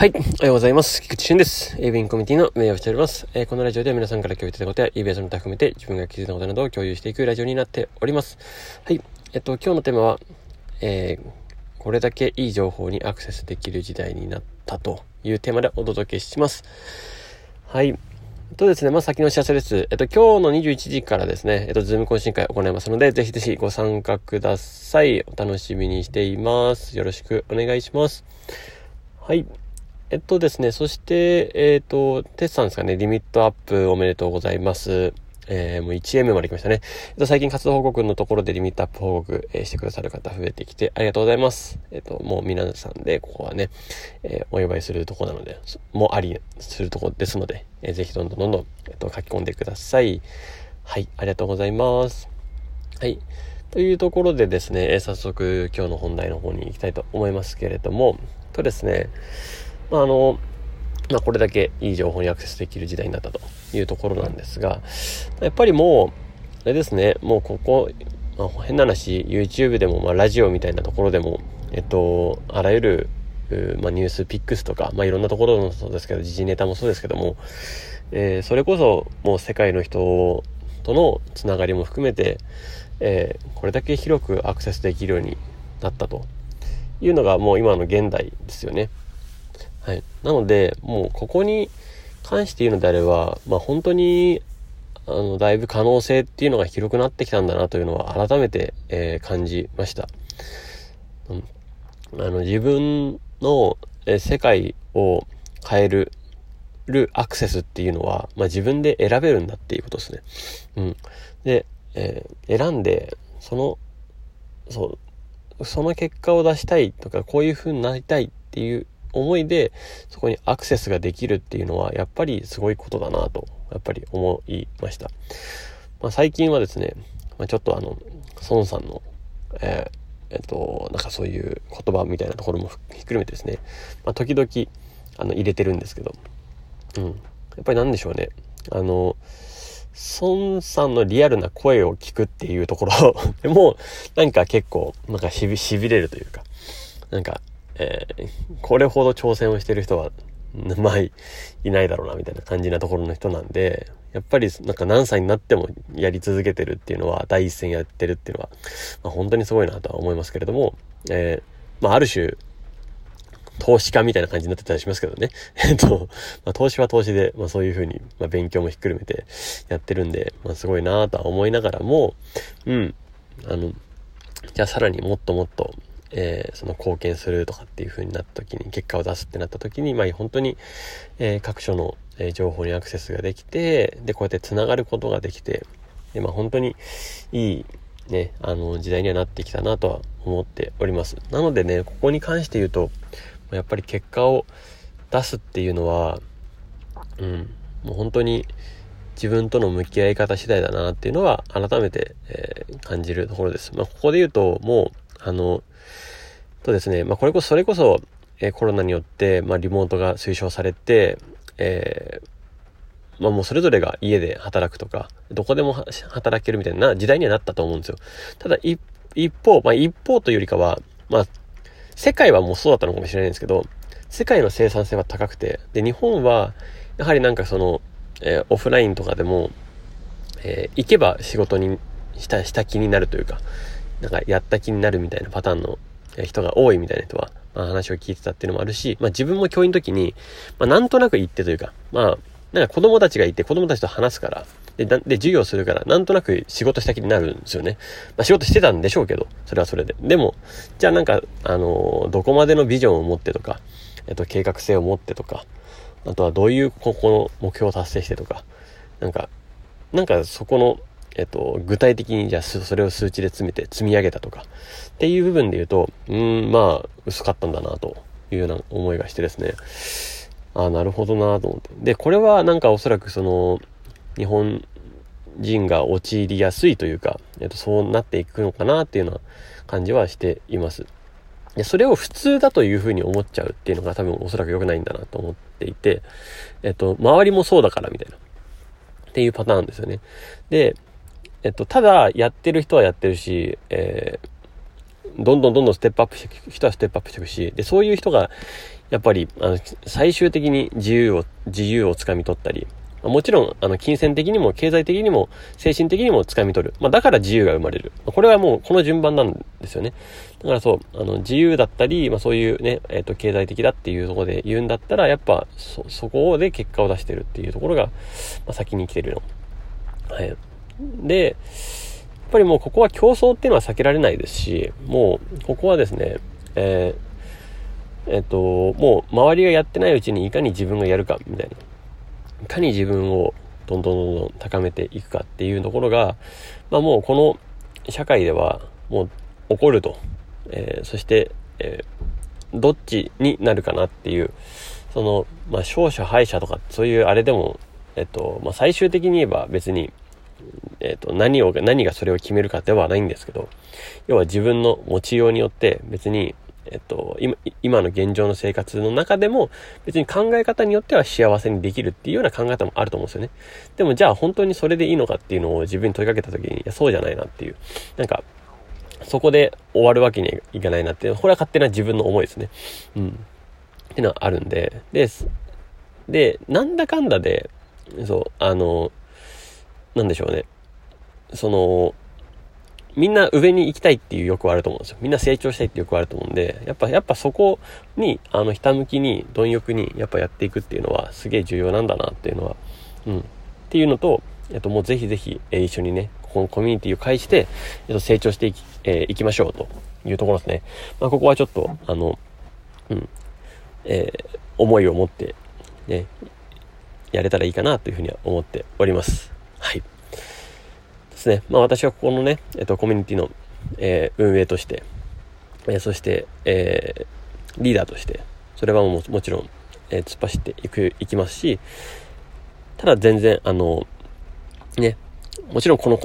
はい。おはようございます。菊池俊です。エイビンコミュニティの運営をしております。えー、このラジオでは皆さんから共有いただいたことや、イベントの他含めて自分が気づいたことなどを共有していくラジオになっております。はい。えっと、今日のテーマは、えー、これだけいい情報にアクセスできる時代になったというテーマでお届けします。はい。とですね、まあ、先のお知らせです。えっと、今日の21時からですね、えっと、ズーム懇親会を行いますので、ぜひぜひご参加ください。お楽しみにしています。よろしくお願いします。はい。えっとですね、そして、えっ、と、テスさんですかね、リミットアップおめでとうございます。えー、もう 1M まで来ましたね。えっと、最近活動報告のところでリミットアップ報告、えー、してくださる方増えてきてありがとうございます。えっと、もう皆さんで、ここはね、えー、お祝いするとこなので、もうありするとこですので、えー、ぜひどんどんどんどん、えっと、書き込んでください。はい、ありがとうございます。はい。というところでですね、え早速今日の本題の方に行きたいと思いますけれども、とですね、まあ、あの、まあ、これだけいい情報にアクセスできる時代になったというところなんですが、やっぱりもう、あれですね、もうここ、まあ、変な話、YouTube でも、まあ、ラジオみたいなところでも、えっと、あらゆる、まあ、ニュースピックスとか、まあ、いろんなところもそうですけど、時事ネタもそうですけども、えー、それこそもう世界の人とのつながりも含めて、えー、これだけ広くアクセスできるようになったというのがもう今の現代ですよね。はい。なので、もうここに関して言うのであれば、まあ本当に、あの、だいぶ可能性っていうのが広くなってきたんだなというのは改めて、えー、感じました。うん、あの、自分の、え、世界を変える、アクセスっていうのは、まあ自分で選べるんだっていうことですね。うん。で、えー、選んで、その、そう、その結果を出したいとか、こういう風になりたいっていう思いでそこにアクセスができるっていうのはやっぱりすごいことだなとやっぱり思いました。まあ、最近はですね、まあ、ちょっとあの孫さんの、えー、えっとなんかそういう言葉みたいなところもひっくるめてですね、まあ、時々あの入れてるんですけど、うん、やっぱりなんでしょうねあの孫さんのリアルな声を聞くっていうところで もなんか結構なんかしびしびれるというかなんかえー、これほど挑戦をしてる人は、まあ、いないだろうな、みたいな感じなところの人なんで、やっぱりなんか何歳になってもやり続けてるっていうのは、第一線やってるっていうのは、まあ、本当にすごいなとは思いますけれども、えー、まあ、ある種、投資家みたいな感じになってたりしますけどね。えっと、まあ、投資は投資で、まあ、そういうふうに、まあ、勉強もひっくるめてやってるんで、まあ、すごいなとは思いながらも、うん、あの、じゃあさらにもっともっと、えー、その貢献するとかっていう風になった時に、結果を出すってなった時に、まあ本当に、えー、各所の、え情報にアクセスができて、で、こうやって繋がることができて、で、まあ本当にいい、ね、あの、時代にはなってきたなとは思っております。なのでね、ここに関して言うと、やっぱり結果を出すっていうのは、うん、もう本当に自分との向き合い方次第だなっていうのは改めて、えー、感じるところです。まあ、ここで言うと、もう、あの、とですね、まあ、これこそ、それこそ、えー、コロナによって、まあ、リモートが推奨されて、えー、まあ、もうそれぞれが家で働くとか、どこでも働けるみたいな時代にはなったと思うんですよ。ただ、一方、まあ、一方というよりかは、まあ、世界はもうそうだったのかもしれないんですけど、世界の生産性は高くて、で、日本は、やはりなんかその、えー、オフラインとかでも、えー、行けば仕事にした、した気になるというか、なんかやった気になるみたいなパターンの人が多いみたいな人は、まあ、話を聞いてたっていうのもあるし、まあ自分も教員の時に、まあなんとなく言ってというか、まあ、なんか子供たちがいて子供たちと話すから、で、で、授業するから、なんとなく仕事した気になるんですよね。まあ仕事してたんでしょうけど、それはそれで。でも、じゃあなんか、あのー、どこまでのビジョンを持ってとか、えっと、計画性を持ってとか、あとはどういうここの目標を達成してとか、なんか、なんかそこのえっと、具体的にじゃあそれを数値で詰めて積み上げたとかっていう部分で言うと、うん、まあ、薄かったんだなというような思いがしてですね。ああ、なるほどなと思って。で、これはなんかおそらくその、日本人が陥りやすいというか、えっと、そうなっていくのかなっていうような感じはしています。で、それを普通だというふうに思っちゃうっていうのが多分おそらく良くないんだなと思っていて、えっと、周りもそうだからみたいな。っていうパターンですよね。で、えっと、ただ、やってる人はやってるし、えー、どんどんどんどんステップアップしていく人はステップアップしていくし、で、そういう人がやっぱり、あの、最終的に自由を、自由をつかみ取ったり、もちろん、あの、金銭的にも、経済的にも、精神的にも掴み取る。まあ、だから自由が生まれる。これはもう、この順番なんですよね。だからそう、あの、自由だったり、まあ、そういうね、えっ、ー、と、経済的だっていうところで言うんだったら、やっぱ、そ、そこで結果を出してるっていうところが、まあ、先に来てるの。はい。で、やっぱりもうここは競争っていうのは避けられないですし、もう、ここはですね、えー、えっ、と、もう、周りがやってないうちにいかに自分がやるか、みたいな。いかに自分をどんどんどんどん高めていくかっていうところが、まあもうこの社会ではもう起こると。えー、そして、えー、どっちになるかなっていう、その、まあ勝者敗者とかそういうあれでも、えっと、まあ最終的に言えば別に、えっと、何を、何がそれを決めるかではないんですけど、要は自分の持ちようによって別にえっと、今、今の現状の生活の中でも、別に考え方によっては幸せにできるっていうような考え方もあると思うんですよね。でもじゃあ本当にそれでいいのかっていうのを自分に問いかけた時に、いや、そうじゃないなっていう。なんか、そこで終わるわけにはいかないなっていう、これは勝手な自分の思いですね。うん。ってのはあるんで、です、で、なんだかんだで、そう、あの、なんでしょうね。その、みんな上に行きたいっていう欲はあると思うんですよ。みんな成長したいっていう欲はあると思うんで、やっぱ、やっぱそこに、あの、ひたむきに、貪欲に、やっぱやっていくっていうのは、すげえ重要なんだなっていうのは、うん。っていうのと、えっと、もうぜひぜひ、えー、一緒にね、このコミュニティを介して、えっと、成長していき、えー、いきましょうというところですね。まあ、ここはちょっと、あの、うん、えー、思いを持って、ね、やれたらいいかなというふうには思っております。はい。ですね。まあ私はここのね、えっと、コミュニティの、えー、運営として、えー、そして、えー、リーダーとして、それはももちろん、えー、突っ走っていく、いきますし、ただ全然、あの、ね、もちろんこの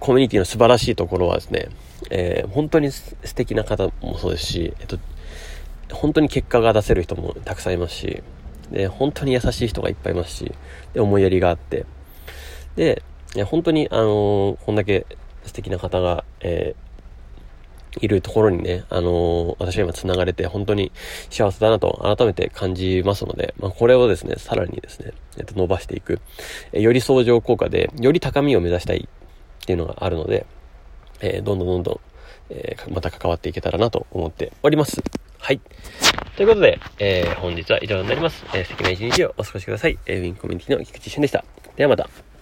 コミュニティの素晴らしいところはですね、えー、本当に素敵な方もそうですし、えっと、本当に結果が出せる人もたくさんいますし、で、本当に優しい人がいっぱいいますし、で、思いやりがあって、で、本当に、あの、こんだけ素敵な方が、えー、いるところにね、あの、私は今繋がれて本当に幸せだなと改めて感じますので、まあ、これをですね、さらにですね、えっと、伸ばしていく、えより相乗効果で、より高みを目指したいっていうのがあるので、えどんどんどんどん、えーまた関わっていけたらなと思っております。はい。ということで、えー、本日は以上になります。えー、素敵な一日をお過ごしください。え、ウィンコミュニティの菊池俊でした。ではまた。